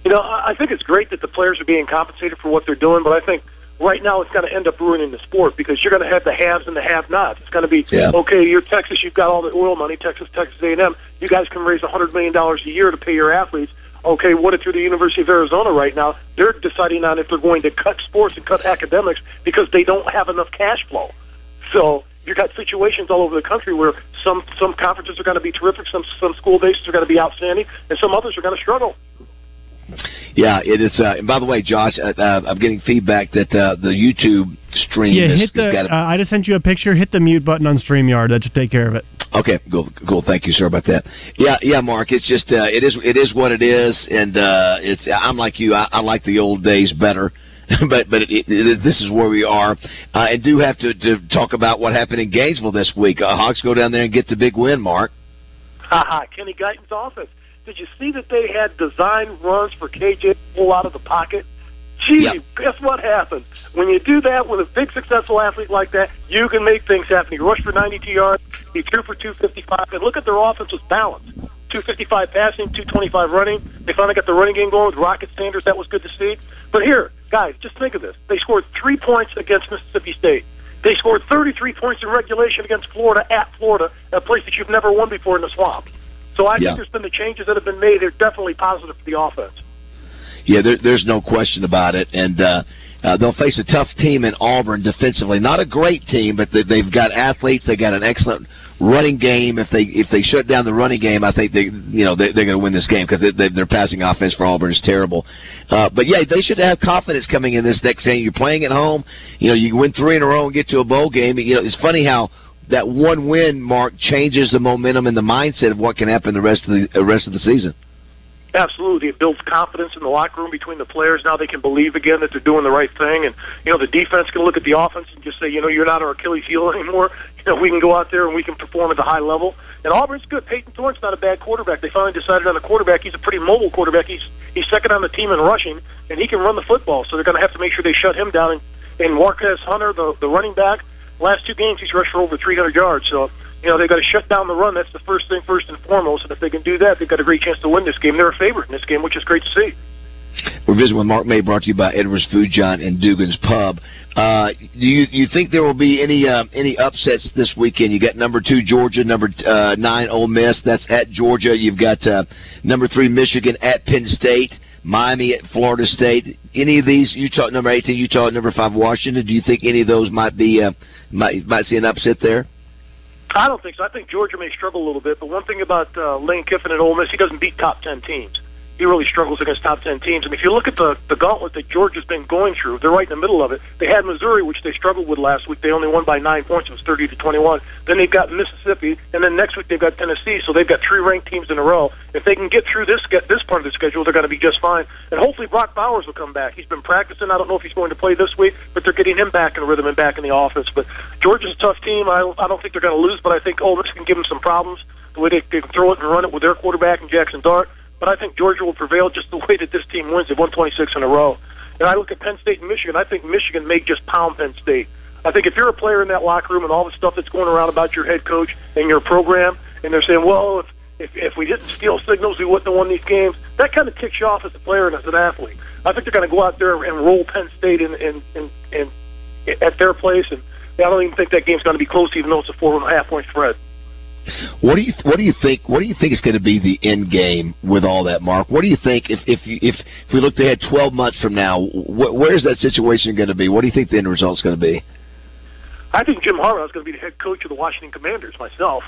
You know, I think it's great that the players are being compensated for what they're doing, but I think right now it's going to end up ruining the sport because you're going to have the haves and the have-nots. It's going to be yeah. okay. You're Texas, you've got all the oil money. Texas, Texas A&M. You guys can raise a hundred million dollars a year to pay your athletes. Okay, what if you're the University of Arizona right now? They're deciding on if they're going to cut sports and cut academics because they don't have enough cash flow. So you've got situations all over the country where some some conferences are going to be terrific, some some school bases are going to be outstanding, and some others are going to struggle. Yeah, it is. Uh, and by the way, Josh, uh, uh, I'm getting feedback that uh, the YouTube stream. Yeah, is, hit the. got a, uh, I just sent you a picture. Hit the mute button on Streamyard. That should take care of it. Okay, cool, cool. Thank you, sir, about that. Yeah, yeah, Mark. It's just uh, it is it is what it is, and uh, it's. I'm like you. I, I like the old days better. but but it, it, this is where we are. Uh, and do have to, to talk about what happened in Gainesville this week. Uh, Hawks go down there and get the big win, Mark. ha! Kenny Guiton's offense. Did you see that they had design runs for KJ to pull out of the pocket? Gee, yep. guess what happened? When you do that with a big successful athlete like that, you can make things happen. He rushed for 92 yards. He threw for 255. And look at their offense was balanced. 255 passing, 225 running. They finally got the running game going with Rocket Sanders. That was good to see. But here, guys, just think of this. They scored three points against Mississippi State. They scored 33 points in regulation against Florida at Florida, a place that you've never won before in the swamp. So I yeah. think there's been the changes that have been made. They're definitely positive for the offense. Yeah, there, there's no question about it, and uh, uh, they'll face a tough team in Auburn defensively. Not a great team, but they, they've got athletes. They got an excellent running game. If they if they shut down the running game, I think they you know they, they're going to win this game because they, their passing offense for Auburn is terrible. Uh, but yeah, they should have confidence coming in this next game. You're playing at home. You know, you win three in a row and get to a bowl game. You know, it's funny how that one win mark changes the momentum and the mindset of what can happen the rest of the uh, rest of the season. Absolutely, it builds confidence in the locker room between the players. Now they can believe again that they're doing the right thing, and you know the defense can look at the offense and just say, you know, you're not our Achilles heel anymore. You know, we can go out there and we can perform at the high level. And Auburn's good. Payton Thorne's not a bad quarterback. They finally decided on a quarterback. He's a pretty mobile quarterback. He's he's second on the team in rushing, and he can run the football. So they're going to have to make sure they shut him down. And, and Jarquez Hunter, the the running back, last two games he's rushed for over 300 yards. So you know, they've got to shut down the run. That's the first thing, first and foremost. And if they can do that, they've got a great chance to win this game. They're a favorite in this game, which is great to see. We're visiting with Mark May, brought to you by Edwards Food Giant and Dugan's Pub. Uh, do you you think there will be any uh, any upsets this weekend? You got number two Georgia, number uh, nine Ole Miss. That's at Georgia. You've got uh, number three Michigan at Penn State. Miami at Florida State. Any of these? Utah number eighteen, Utah number five Washington. Do you think any of those might be uh, might might see an upset there? I don't think so. I think Georgia may struggle a little bit, but one thing about uh, Lane Kiffin at Ole Miss, he doesn't beat top ten teams. He really struggles against top ten teams. And if you look at the the gauntlet that Georgia's been going through, they're right in the middle of it. They had Missouri, which they struggled with last week. They only won by nine points. It was thirty to twenty one. Then they've got Mississippi, and then next week they've got Tennessee. So they've got three ranked teams in a row. If they can get through this get this part of the schedule, they're going to be just fine. And hopefully Brock Bowers will come back. He's been practicing. I don't know if he's going to play this week, but they're getting him back in rhythm and back in the offense. But Georgia's a tough team. I I don't think they're going to lose, but I think Ole Miss can give them some problems. The way they, they can throw it and run it with their quarterback and Jaxson Dart. But I think Georgia will prevail just the way that this team wins. They've won 26 in a row. And I look at Penn State and Michigan. I think Michigan may just pound Penn State. I think if you're a player in that locker room and all the stuff that's going around about your head coach and your program, and they're saying, well, if if, if we didn't steal signals, we wouldn't have won these games. That kind of ticks you off as a player and as an athlete. I think they're going to go out there and roll Penn State in, in, in, in, at their place, and I don't even think that game's going to be close, even though it's a four and a half point spread. What do you What do you think? What do you think is going to be the end game with all that, Mark? What do you think if if if, if we looked ahead twelve months from now? Wh- where's that situation going to be? What do you think the end result is going to be? I think Jim Harbaugh is going to be the head coach of the Washington Commanders myself.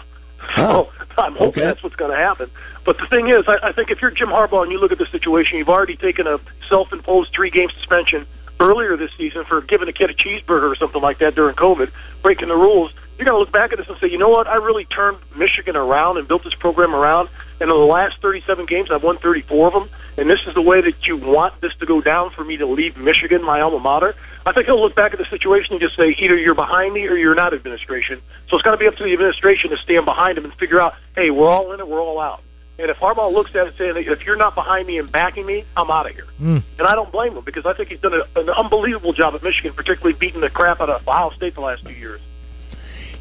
So oh, I'm hoping Okay. that's what's going to happen. But the thing is, I, I think if you're Jim Harbaugh and you look at the situation, you've already taken a self-imposed three-game suspension earlier this season for giving a kid a cheeseburger or something like that during COVID, breaking the rules. You're going to look back at this and say, you know what? I really turned Michigan around and built this program around. And in the last 37 games, I've won 34 of them. And this is the way that you want this to go down for me to leave Michigan, my alma mater. I think he'll look back at the situation and just say, either you're behind me or you're not administration. So it's got to be up to the administration to stand behind him and figure out, hey, we're all in it, we're all out. And if Harbaugh looks at it saying, if you're not behind me and backing me, I'm out of here. Mm. And I don't blame him because I think he's done a, an unbelievable job at Michigan, particularly beating the crap out of Ohio State the last few years.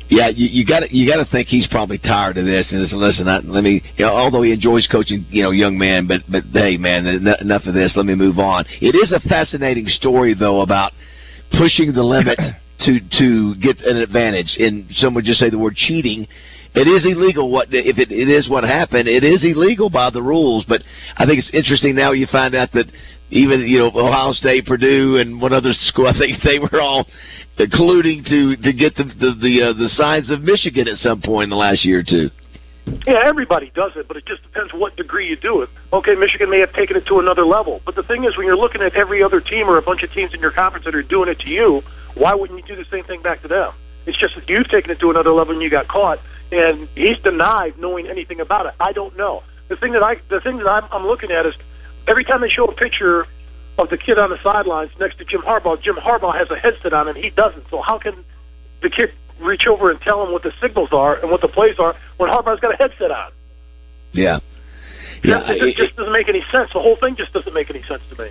Yeah, you, got you got to think he's probably tired of this. And listen, listen, I, let me. You know, although he enjoys coaching, you know, young men, but but hey, man, en- enough of this. Let me move on. It is a fascinating story though about pushing the limit to to get an advantage. And some would just say the word cheating. It is illegal. What if it, it is what happened? It is illegal by the rules. But I think it's interesting now. You find out that even you know Ohio State, Purdue, and one other school. I think they were all colluding to to get the the the, uh, the signs of Michigan at some point in the last year or two. Yeah, everybody does it, but it just depends what degree you do it. Okay, Michigan may have taken it to another level, but the thing is, when you're looking at every other team or a bunch of teams in your conference that are doing it to you, why wouldn't you do the same thing back to them? It's just that you've taken it to another level and you got caught, and he's denied knowing anything about it. I don't know. The thing that I, the thing that I'm, I'm looking at is every time they show a picture of the kid on the sidelines next to Jim Harbaugh, Jim Harbaugh has a headset on and he doesn't. So how can the kid reach over and tell him what the signals are and what the plays are when Harbaugh's got a headset on? Yeah. Yeah. it, just, just doesn't make any sense. The whole thing just doesn't make any sense to me.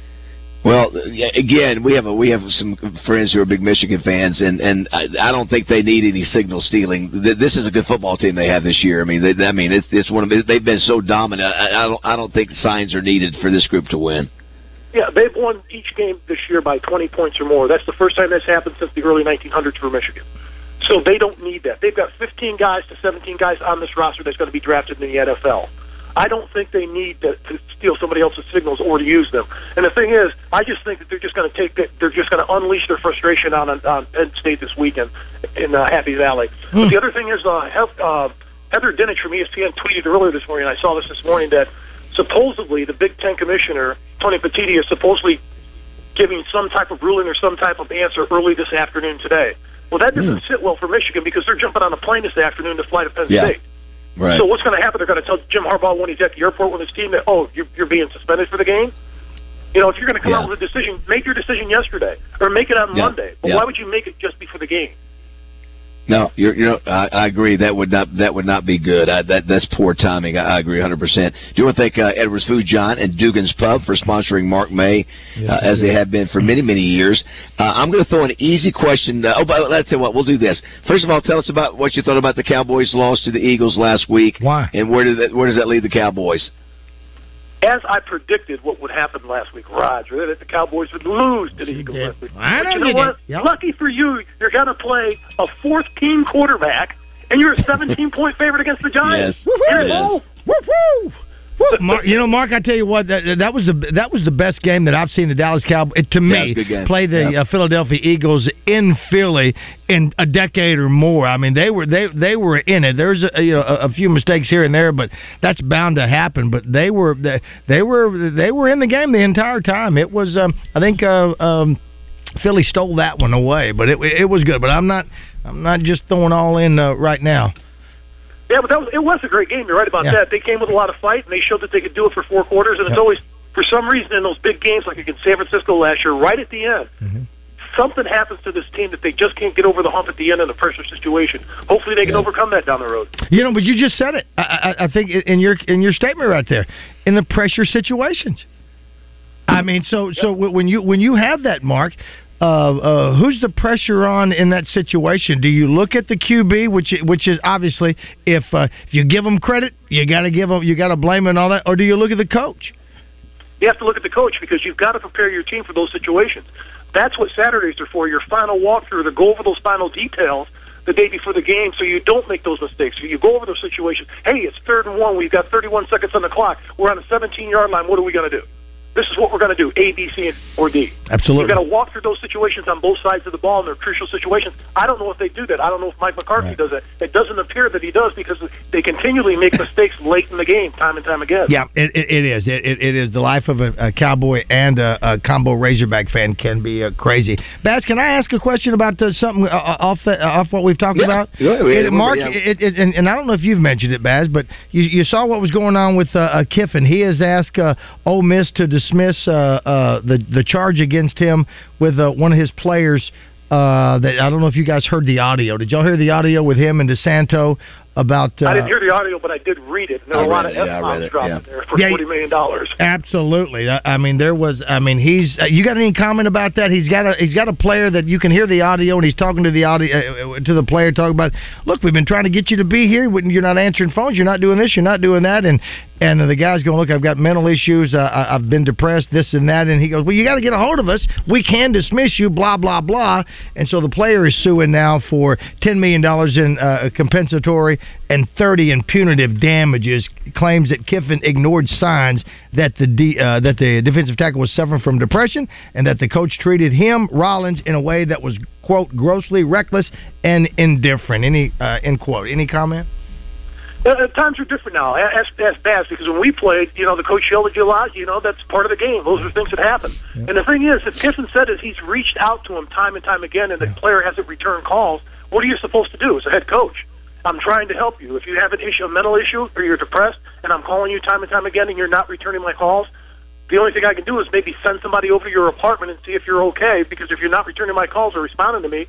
Well, again, we have a, we have some friends who are big Michigan fans, and and I, I don't think they need any signal stealing. This is a good football team they have this year. I mean, they, I mean, it's it's one of they've been so dominant. I, I don't I don't think signs are needed for this group to win. Yeah, they've won each game this year by 20 points or more. That's the first time that's happened since the early 1900s for Michigan. So they don't need that. They've got 15 guys to 17 guys on this roster that's going to be drafted in the NFL. I don't think they need to, to steal somebody else's signals or to use them. And the thing is, I just think that they're just going to take that. They're just going to unleash their frustration on on Penn State this weekend in uh, Happy Valley. But the other thing is, uh, Heath- uh, Heather Dinich from ESPN tweeted earlier this morning. I saw this this morning that supposedly the Big Ten commissioner Tony Petitti is supposedly giving some type of ruling or some type of answer early this afternoon today. Well, that doesn't sit well for Michigan because they're jumping on a plane this afternoon to fly to Penn Yeah. State. Right. So what's going to happen? They're going to tell Jim Harbaugh when he's at the airport with his team that oh you're, you're being suspended for the game. You know, if you're going to come Yeah. out with a decision, make your decision yesterday or make it on Yeah. Monday. But Yeah. why would you make it just before the game? No, you're, you're, I, I agree. That would not that would not be good. I, that that's poor timing. I, I agree 100. percent Do want to thank uh, Edwards Food Giant and Dugan's Pub for sponsoring Mark May, uh, as they have been for many many years. Uh, I'm going to throw an easy question. Uh, oh, but let's you what we'll do. This first of all, tell us about what you thought about the Cowboys' loss to the Eagles last week. Why? And where did that, where does that leave the Cowboys? As I predicted, what would happen last week, Roger, that the Cowboys would lose to the Eagles last week. I but know you know you what? Yep. Lucky for you, you're going to play a fourth team quarterback, and you're a 17 point favorite against the Giants. Yes. You're in Yes. bowl. Mark, you know, Mark, I tell you what, that, that was the that was the best game that I've seen the Dallas Cowboys to me it was a good game. play the Yeah. uh, Philadelphia Eagles in Philly in a decade or more. I mean, they were they they were in it. There's a, you know a, a few mistakes here and there, but that's bound to happen. But they were they, they were they were in the game the entire time. It was um, I think uh, um, Philly stole that one away, but it it was good. But I'm not I'm not just throwing all in uh, right now. Yeah, but that was, it was a great game. You're right about Yeah. that. They came with a lot of fight, and they showed that they could do it for four quarters. And it's always, for some reason, in those big games like against San Francisco last year, right at the end, Mm-hmm. something happens to this team that they just can't get over the hump at the end in a pressure situation. Hopefully, they can overcome that down the road. You know, but you just said it. I, I, I think in your in your statement right there, in the pressure situations. I mean, so so when you when you have that mark, uh, uh, who's the pressure on in that situation? Do you look at the QB, which which is obviously if uh, if you give them credit, you got to give them, you got to blame and all that, or do you look at the coach? You have to look at the coach because you've got to prepare your team for those situations. That's what Saturdays are for. Your final walkthrough to go over those final details the day before the game so you don't make those mistakes. You go over those situations. Hey, it's third and one. We've got 31 seconds on the clock. We're on the 17 yard line. What are we going to do? This is what we're going to do: A, B, C, or D. Absolutely. You've got to walk through those situations on both sides of the ball, and they're crucial situations. I don't know if they do that. I don't know if Mike McCarthy does that. It doesn't appear that he does because they continually make mistakes late in the game, time and time again. Yeah, it, it, it is. It, it, it is the life of a, a cowboy and a, a combo Razorback fan can be uh, crazy. Baz, can I ask a question about uh, something uh, off the, uh, off what we've talked Yeah. about? Yeah, we- It- Mark, yeah. it, it, and, and I don't know if you've mentioned it, Baz, but you, you saw what was going on with uh, uh, Kiffin. He has asked uh, Ole Miss to dismiss uh, uh, the the charge against him with uh, one of his players. Uh, that I don't know if you guys heard the audio. Did y'all hear the audio with him and DeSanto about? Uh, I didn't hear the audio, but I did read it. And there I were a lot read of it, yeah, I F read bombs dropped yeah. there for Yeah, forty million dollars. Absolutely. I I mean, there was. I mean, he's. Uh, you got any comment about that? He's got a. He's got a player that you can hear the audio, and he's talking to the audio uh, to the player, talking about. Look, we've been trying to get you to be here. When You're not answering phones. You're not doing this. You're not doing that. And and the guy's going, look, I've got mental issues. Uh, I, I've been depressed. This and that. And he goes, well, you got to get a hold of us. We can dismiss you. Blah blah blah. And so the player is suing now for ten million dollars in uh, compensatory and thirty in punitive damages. Claims that Kiffin ignored signs that the de- uh, that the defensive tackle was suffering from depression and that the coach treated him Rollins in a way that was quote grossly reckless and indifferent. Any uh, end quote? Any comment? Uh, uh, times are different now. Ask, ask Baz because when we played, you know, the coach yelled at you a lot. You know, that's part of the game. Those are things that happen. And the thing is, if Kiffin said is he's reached out to him time and time again, and the player hasn't returned calls, what are you supposed to do as a head coach? I'm trying to help you. If you have an issue, a mental issue, or you're depressed, and I'm calling you time and time again, and you're not returning my calls, the only thing I can do is maybe send somebody over to your apartment and see if you're okay. Because if you're not returning my calls or responding to me,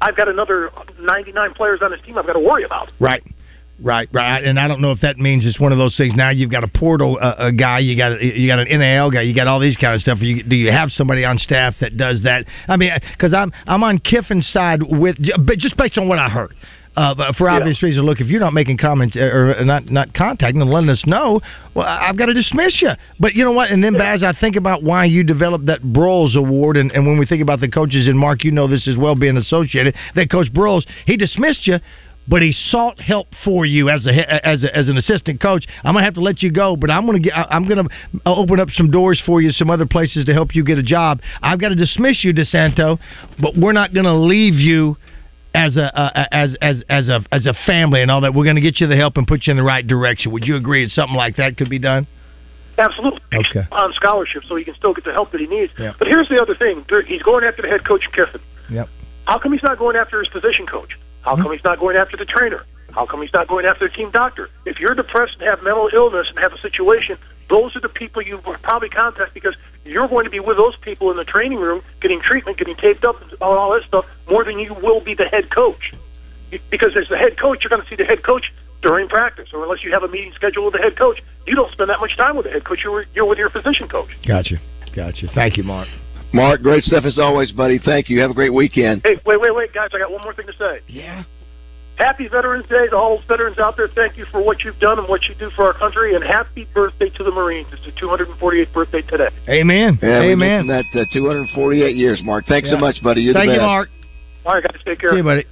I've got another 99 players on this team I've got to worry about. Right. Right, right, and I don't know if that means it's one of those things. Now you've got a portal uh, a guy, you got you got an NIL guy, you got all these kind of stuff. You, do you have somebody on staff that does that? I mean, because I'm I'm on Kiffin's side with, but just based on what I heard. Uh, for obvious reasons, look, if you're not making comments uh, or not not contacting and letting us know, well, I've got to dismiss you. But you know what? And then, Baz, I think about why you developed that Broyles Award, and, and when we think about the coaches, and Mark, you know this as well, being associated, that Coach Broyles, he dismissed you, but he sought help for you as a as a, as an assistant coach. I'm gonna have to let you go, but I'm gonna get I'm gonna open up some doors for you, some other places to help you get a job. I've got to dismiss you, DeSanto, but we're not gonna leave you as a uh, as as as a as a family and all that. We're gonna get you the help and put you in the right direction. Would you agree that something like that could be done? Absolutely. Okay. On scholarship, so he can still get the help that he needs. Yeah. But here's the other thing: he's going after the head coach Kiffin. Yep. How come he's not going after his position coach? How come he's not going after the trainer? How come he's not going after the team doctor? If you're depressed and have mental illness and have a situation, those are the people you would probably contact because you're going to be with those people in the training room getting treatment, getting taped up, and all all that stuff more than you will be the head coach. Because as the head coach, you're going to see the head coach during practice, or unless you have a meeting scheduled with the head coach, you don't spend that much time with the head coach. You're, you're with your position coach. Gotcha. Gotcha. Thank you, Mark. Mark, great stuff as always, buddy. Thank you. Have a great weekend. Hey, wait, wait, wait, guys! I got one more thing to say. Yeah. Happy Veterans Day to all those veterans out there. Thank you for what you've done and what you do for our country, and happy birthday to the Marines. It's the 248th birthday today. Amen. Yeah, Amen. mentioned that uh, 248 years, Mark. Thanks Yeah. so much, buddy. You're Thank the you. Mark. All right, guys, take care. See you, buddy.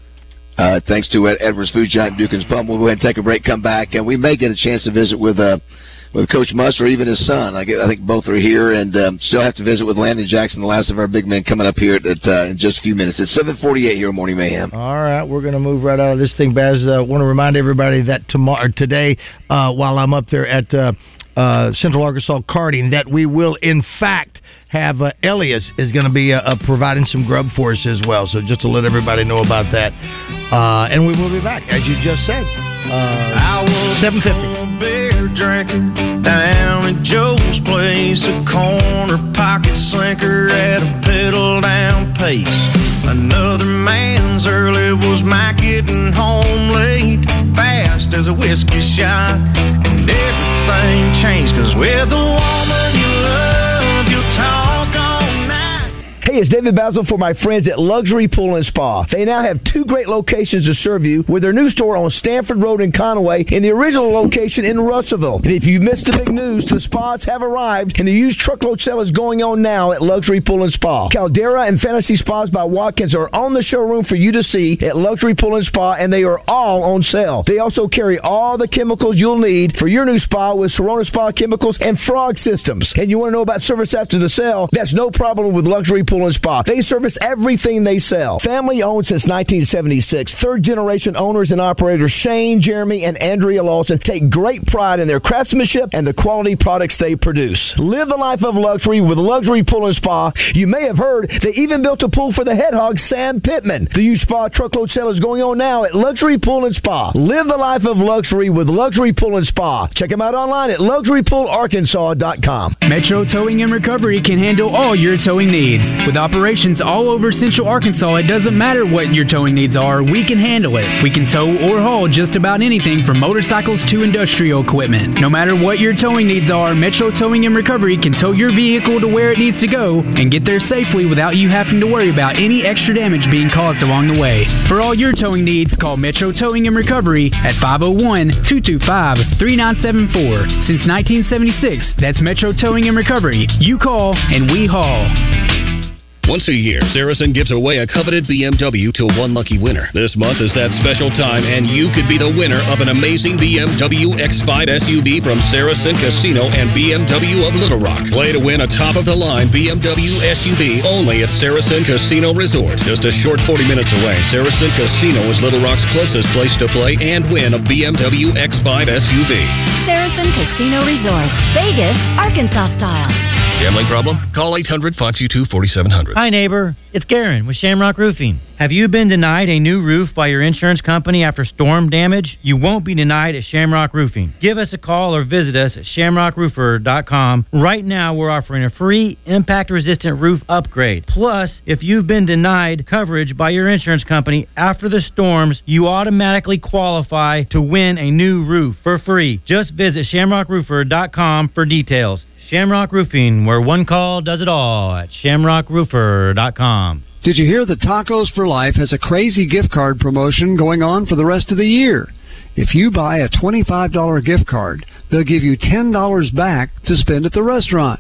Uh, thanks to Ed Edwards Food Giant Dugan's Pub. We'll go ahead and take a break, come back, and we may get a chance to visit with uh, with Coach Muss or even his son. I, get, I think both are here, and um, still have to visit with Landon Jackson, the last of our big men, coming up here at, uh, in just a few minutes. It's 7:48 here on Morning Mayhem. All right, we're going to move right out of this thing, Baz. Uh, want to remind everybody that tomorrow, today, uh, while I'm up there at uh, uh, Central Arkansas Karting, that we will in fact have uh, Elias is going to be uh, uh, providing some grub for us as well. So just to let everybody know about that, uh, and we will be back as you just said. Uh, Seven fifty. Drinker down at Joe's place, a corner pocket slinker at a pedal down pace. Another man's early was my getting home late, fast as a whiskey shot, and everything changed 'cause with the woman It's David Bazzel for my friends at Luxury Pool and Spa. They now have two great locations to serve you with their new store on Stanford Road in Conway and the original location in Russellville. And if you missed the big news, the spas have arrived and the used truckload sale is going on now at Luxury Pool and Spa. Caldera and Fantasy Spas by Watkins are on the showroom for you to see at Luxury Pool and Spa and they are all on sale. They also carry all the chemicals you'll need for your new spa with Serona Spa chemicals and frog systems. And you want to know about service after the sale? That's no problem with Luxury Pool Spa. They service everything they sell. Family owned since 1976. Third generation owners and operators Shane, Jeremy, and Andrea Lawson take great pride in their craftsmanship and the quality products they produce. Live the life of luxury with Luxury Pool and Spa. You may have heard they even built a pool for the head hog Sam Pittman. The U spa truckload sale is going on now at Luxury Pool and Spa. Live the life of luxury with Luxury Pool and Spa. Check them out online at luxurypoolarkansas.com. Metro Towing and Recovery can handle all your towing needs. With operations all over central Arkansas, it doesn't matter what your towing needs are, we can handle it. We can tow or haul just about anything from motorcycles to industrial equipment. No matter what your towing needs are, Metro Towing and Recovery can tow your vehicle to where it needs to go and get there safely without you having to worry about any extra damage being caused along the way. For all your towing needs, call Metro Towing and Recovery at 501 225 3974. Since 1976, that's Metro Towing and Recovery. You call and we haul. Once a year, Saracen gives away a coveted BMW to one lucky winner. This month is that special time, and you could be the winner of an amazing BMW X5 SUV from Saracen Casino and BMW of Little Rock. Play to win a top of the line BMW SUV only at Saracen Casino Resort. Just a short 40 minutes away, Saracen Casino is Little Rock's closest place to play and win a BMW X5 SUV. Saracen Casino Resort, Vegas, Arkansas style. Gambling problem? Call 800 522 4700. Hi, neighbor. It's Garen with Shamrock Roofing. Have you been denied a new roof by your insurance company after storm damage? You won't be denied at Shamrock Roofing. Give us a call or visit us at shamrockroofer.com. Right now, we're offering a free impact resistant roof upgrade. Plus, if you've been denied coverage by your insurance company after the storms, you automatically qualify to win a new roof for free. Just visit shamrockroofer.com for details. Shamrock Roofing, where one call does it all at shamrockroofer.com. Did you hear that Tacos for Life has a crazy gift card promotion going on for the rest of the year? If you buy a $25 gift card, they'll give you $10 back to spend at the restaurant.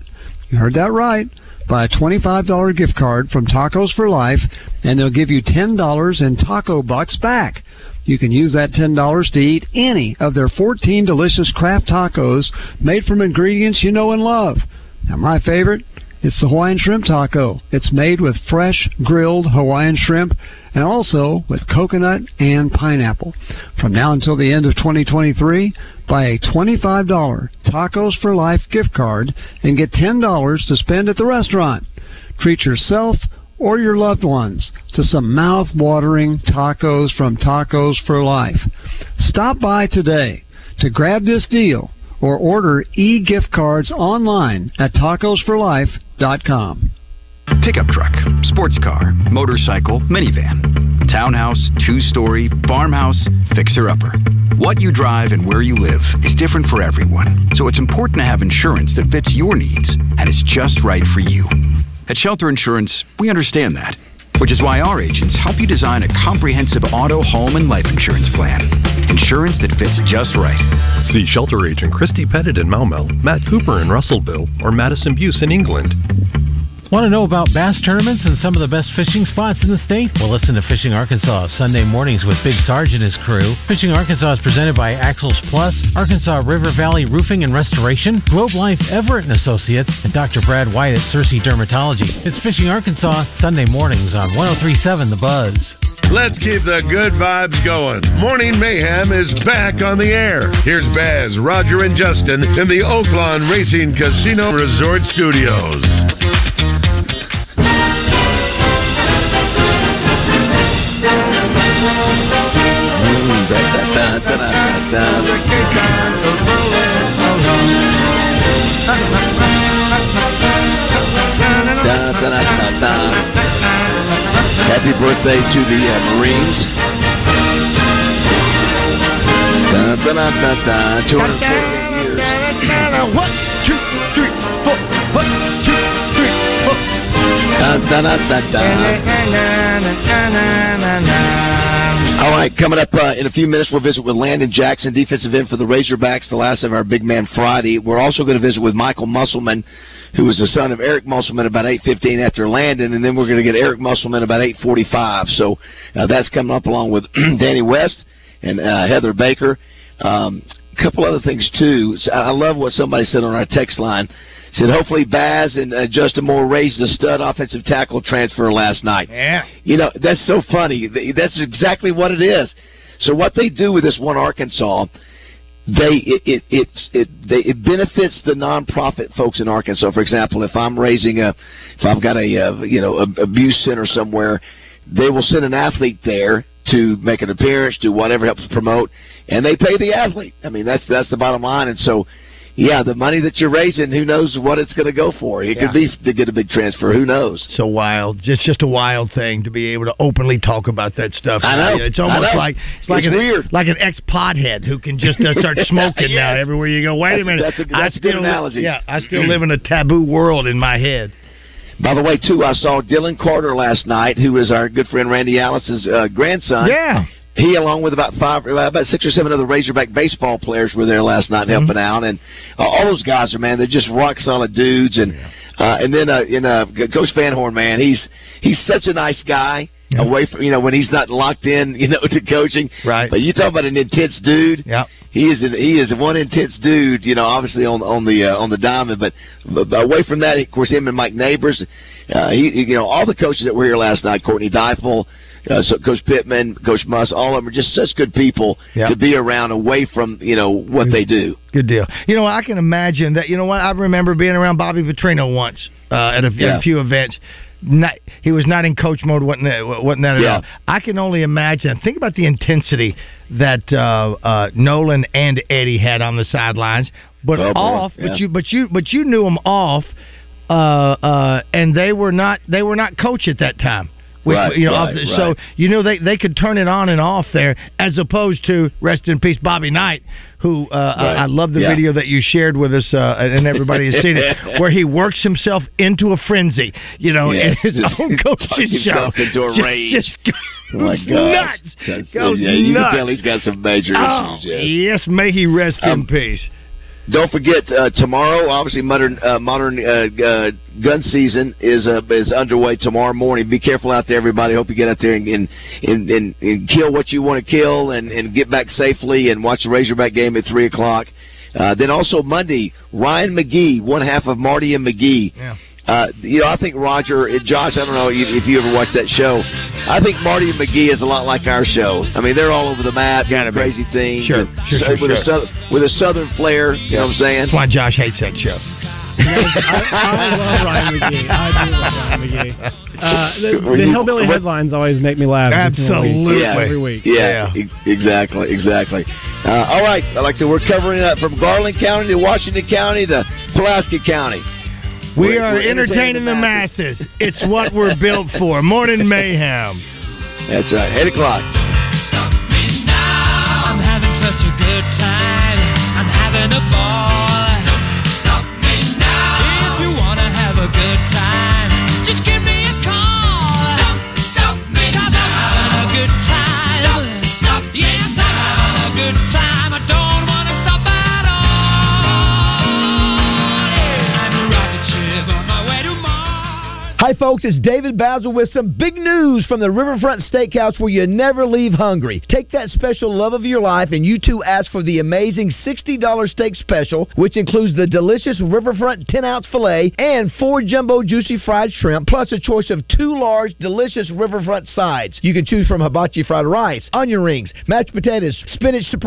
You heard that right. Buy a $25 gift card from Tacos for Life, and they'll give you $10 in taco bucks back. You can use that $10 to eat any of their 14 delicious craft tacos made from ingredients you know and love. Now, my favorite it's the Hawaiian shrimp taco. It's made with fresh grilled Hawaiian shrimp and also with coconut and pineapple. From now until the end of 2023, buy a $25 Tacos for Life gift card and get $10 to spend at the restaurant. Treat yourself or your loved ones to some mouth-watering tacos from Tacos for Life. Stop by today to grab this deal or order e-gift cards online at tacosforlife.com. Pickup truck, sports car, motorcycle, minivan, townhouse, two story, farmhouse, fixer upper. What you drive and where you live is different for everyone, so it's important to have insurance that fits your needs and is just right for you. At Shelter Insurance, we understand that, which is why our agents help you design a comprehensive auto, home, and life insurance plan. Insurance that fits just right. See Shelter Agent Christy Pettit in Maumelle, Matt Cooper in Russellville, or Madison Buse in England. Want to know about bass tournaments and some of the best fishing spots in the state? Well, listen to Fishing Arkansas Sunday mornings with Big Sarge and his crew. Fishing Arkansas is presented by Axles Plus, Arkansas River Valley Roofing and Restoration, Globe Life Everett and Associates, and Dr. Brad White at Searcy Dermatology. It's Fishing Arkansas Sunday mornings on 1037 The Buzz. Let's keep the good vibes going. Morning Mayhem is back on the air. Here's Baz, Roger, and Justin in the Oaklawn Racing Casino Resort Studios. Happy birthday to the uh, Marines. Da, da, da, da, da, 248 years. One, two, three, four. One, two, three, four. Da, All right, coming up uh, in a few minutes, we'll visit with Landon Jackson, defensive end for the Razorbacks, the last of our Big Man Friday. We're also going to visit with Michael Musselman, who was the son of Eric Musselman, about 8.15 after Landon, and then we're going to get Eric Musselman about 8.45. So uh, that's coming up along with Danny West and uh, Heather Baker. Um, a couple other things, too. I love what somebody said on our text line said hopefully Baz and uh, Justin Moore raised the stud offensive tackle transfer last night. Yeah. You know, that's so funny. That's exactly what it is. So what they do with this one Arkansas, they it it it it, they, it benefits the nonprofit folks in Arkansas. For example, if I'm raising a, if I've got a uh, you know a, abuse center somewhere, they will send an athlete there to make an appearance, do whatever helps promote, and they pay the athlete. I mean that's that's the bottom line, and so yeah, the money that you're raising, who knows what it's going to go for? It Yeah. could be to get a big transfer. Who knows? So wild, It's just a wild thing to be able to openly talk about that stuff. I know. It's almost know. like it's like It's an, weird. like an ex pothead who can just uh, start smoking now everywhere you go. Wait That's a- minute, that's a- I that's a good still analogy. Yeah, I still live in a taboo world in my head. By the way, too, I saw Dylan Carter last night, who is our good friend Randy Allison's uh, grandson. Yeah. He, along with about five, about six or seven other Razorback baseball players, were there last night Mm-hmm. helping out, and uh, all those guys are man, they're just rock solid dudes. And uh, and then uh, in uh, Coach Van Horn, man, he's he's such a nice guy. Away from you know when he's not locked in, you know, to coaching. Right. But you talk about an intense dude. Yeah. He is an, he is one intense dude. You know, obviously on on the uh, on the diamond, but, but away from that, of course, him and Mike Neighbors. Uh, he, you know, all the coaches that were here last night, Courtney Deifel, uh, so Coach Pittman, Coach Muss, all of them are just such good people Yeah. to be around away from you know what they do. Good deal. You know, I can imagine that. You know what? I remember being around Bobby Petrino once uh, at, a, at a few events. Not, he was not in coach mode, wasn't that, wasn't that at Yeah. all? I can only imagine. Think about the intensity that uh, uh, Nolan and Eddie had on the sidelines, but Oh, off. Yeah. But you, but you, but you knew them off, uh, uh, and they were not. They were not coach at that time. With- Right, you know, right, the- so you know they they could turn it on and off there, as opposed to rest in peace Bobby Knight, who uh, I, Right. I love the Yeah. video that you shared with us, uh, and everybody has seen it, where he works himself into a frenzy, you know, Yes, in his just own coach's show, into a Just- rage. just goes Oh my gosh. nuts, That's- goes yeah, you nuts. can tell he's got some major Oh, issues. Yes. yes, may he rest in Um, peace. Don't forget uh, tomorrow. Obviously, modern uh, modern uh, uh, gun season is uh, is underway tomorrow morning. Be careful out there, everybody. Hope you get out there and and, and, and, kill what you want to kill, and, and get back safely, and watch the Razorback game at three o'clock. Uh, then also Monday, Ryan McGee, one half of Marty and McGee. Yeah. Uh, you know, I think Roger, and Josh. I don't know if if you ever watched that show. I think Marty and McGee is a lot like our show. I mean, they're all over the map, doing crazy things, Sure, sure, so- sure, with a sure. southern with a southern flair. You know what I'm saying? That's why Josh hates that show. I love Ryan McGee. I do love Ryan McGee. Uh, the, the hillbilly headlines always make me laugh. Absolutely. Yeah. Every week. Yeah, e- exactly, exactly. Uh, all right, like I said, we're covering it from Garland County to Washington County to Pulaski County. We We're- are we're entertaining the masses. It's what we're built for. Morning mayhem. That's right. Eight o'clock. I'm having such a good time. I'm having a ball. Stop me now. If you wanna have a good time, Hi, folks. It's David Bazzel with some big news from the Riverfront Steakhouse where you never leave hungry. Take that special love of your life and you too ask for the amazing $60 steak special, which includes the delicious Riverfront 10 ounce filet and four jumbo juicy fried shrimp, plus a choice of two large, delicious Riverfront sides. You can choose from hibachi fried rice, onion rings, mashed potatoes, spinach supreme